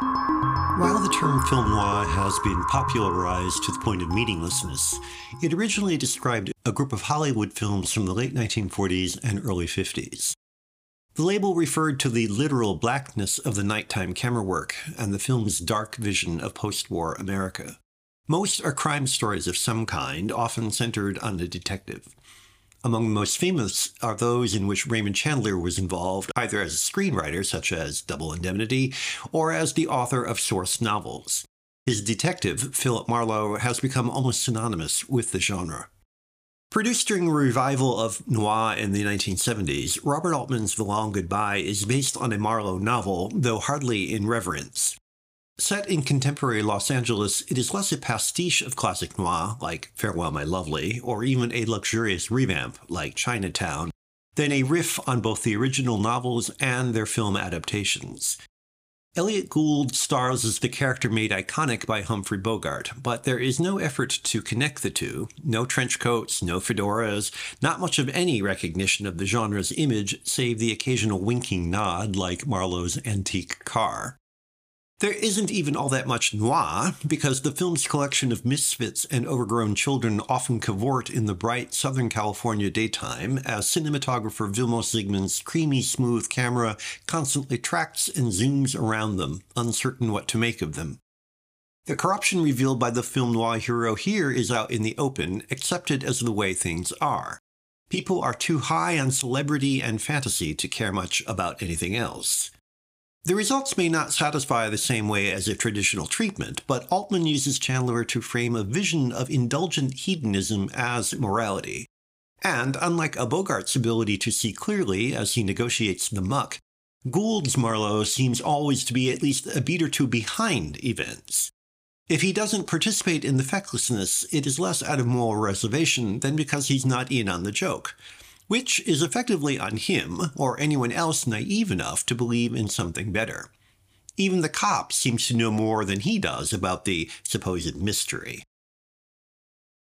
While the term film noir has been popularized to the point of meaninglessness, it originally described a group of Hollywood films from the late 1940s and early 50s. The label referred to the literal blackness of the nighttime camera work and the film's dark vision of post war America. Most are crime stories of some kind, often centered on a detective. Among the most famous are those in which Raymond Chandler was involved, either as a screenwriter, such as Double Indemnity, or as the author of source novels. His detective, Philip Marlowe, has become almost synonymous with the genre. Produced during a revival of noir in the 1970s, Robert Altman's The Long Goodbye is based on a Marlowe novel, though hardly in reverence. Set in contemporary Los Angeles, it is less a pastiche of classic noir, like Farewell My Lovely, or even a luxurious revamp, like Chinatown, than a riff on both the original novels and their film adaptations. Elliott Gould stars as the character made iconic by Humphrey Bogart, but there is no effort to connect the two. No trench coats, no fedoras, not much of any recognition of the genre's image, save the occasional winking nod like Marlowe's antique car. There isn't even all that much noir, because the film's collection of misfits and overgrown children often cavort in the bright Southern California daytime as cinematographer Vilmos Zsigmond's creamy, smooth camera constantly tracks and zooms around them, uncertain what to make of them. The corruption revealed by the film noir hero here is out in the open, accepted as the way things are. People are too high on celebrity and fantasy to care much about anything else. The results may not satisfy the same way as a traditional treatment, but Altman uses Chandler to frame a vision of indulgent hedonism as morality. And unlike a Bogart's ability to see clearly as he negotiates the muck, Gould's Marlowe seems always to be at least a beat or two behind events. If he doesn't participate in the fecklessness, it is less out of moral reservation than because he's not in on the joke which is effectively on him or anyone else naive enough to believe in something better. Even the cop seems to know more than he does about the supposed mystery.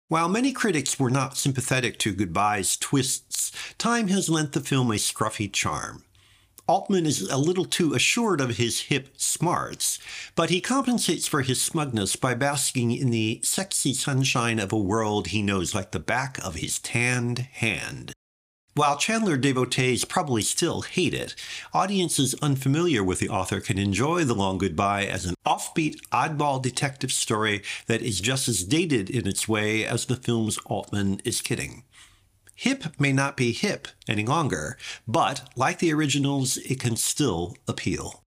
While many critics were not sympathetic to Goodbye's twists, time has lent the film a scruffy charm. Altman is a little too assured of his hip smarts, but he compensates for his smugness by basking in the sexy sunshine of a world he knows like the back of his tanned hand. While Chandler devotees probably still hate it, audiences unfamiliar with the author can enjoy The Long Goodbye as an offbeat, oddball detective story that is just as dated in its way as the film's Altman is kidding. Hip may not be hip any longer, but like the originals, it can still appeal.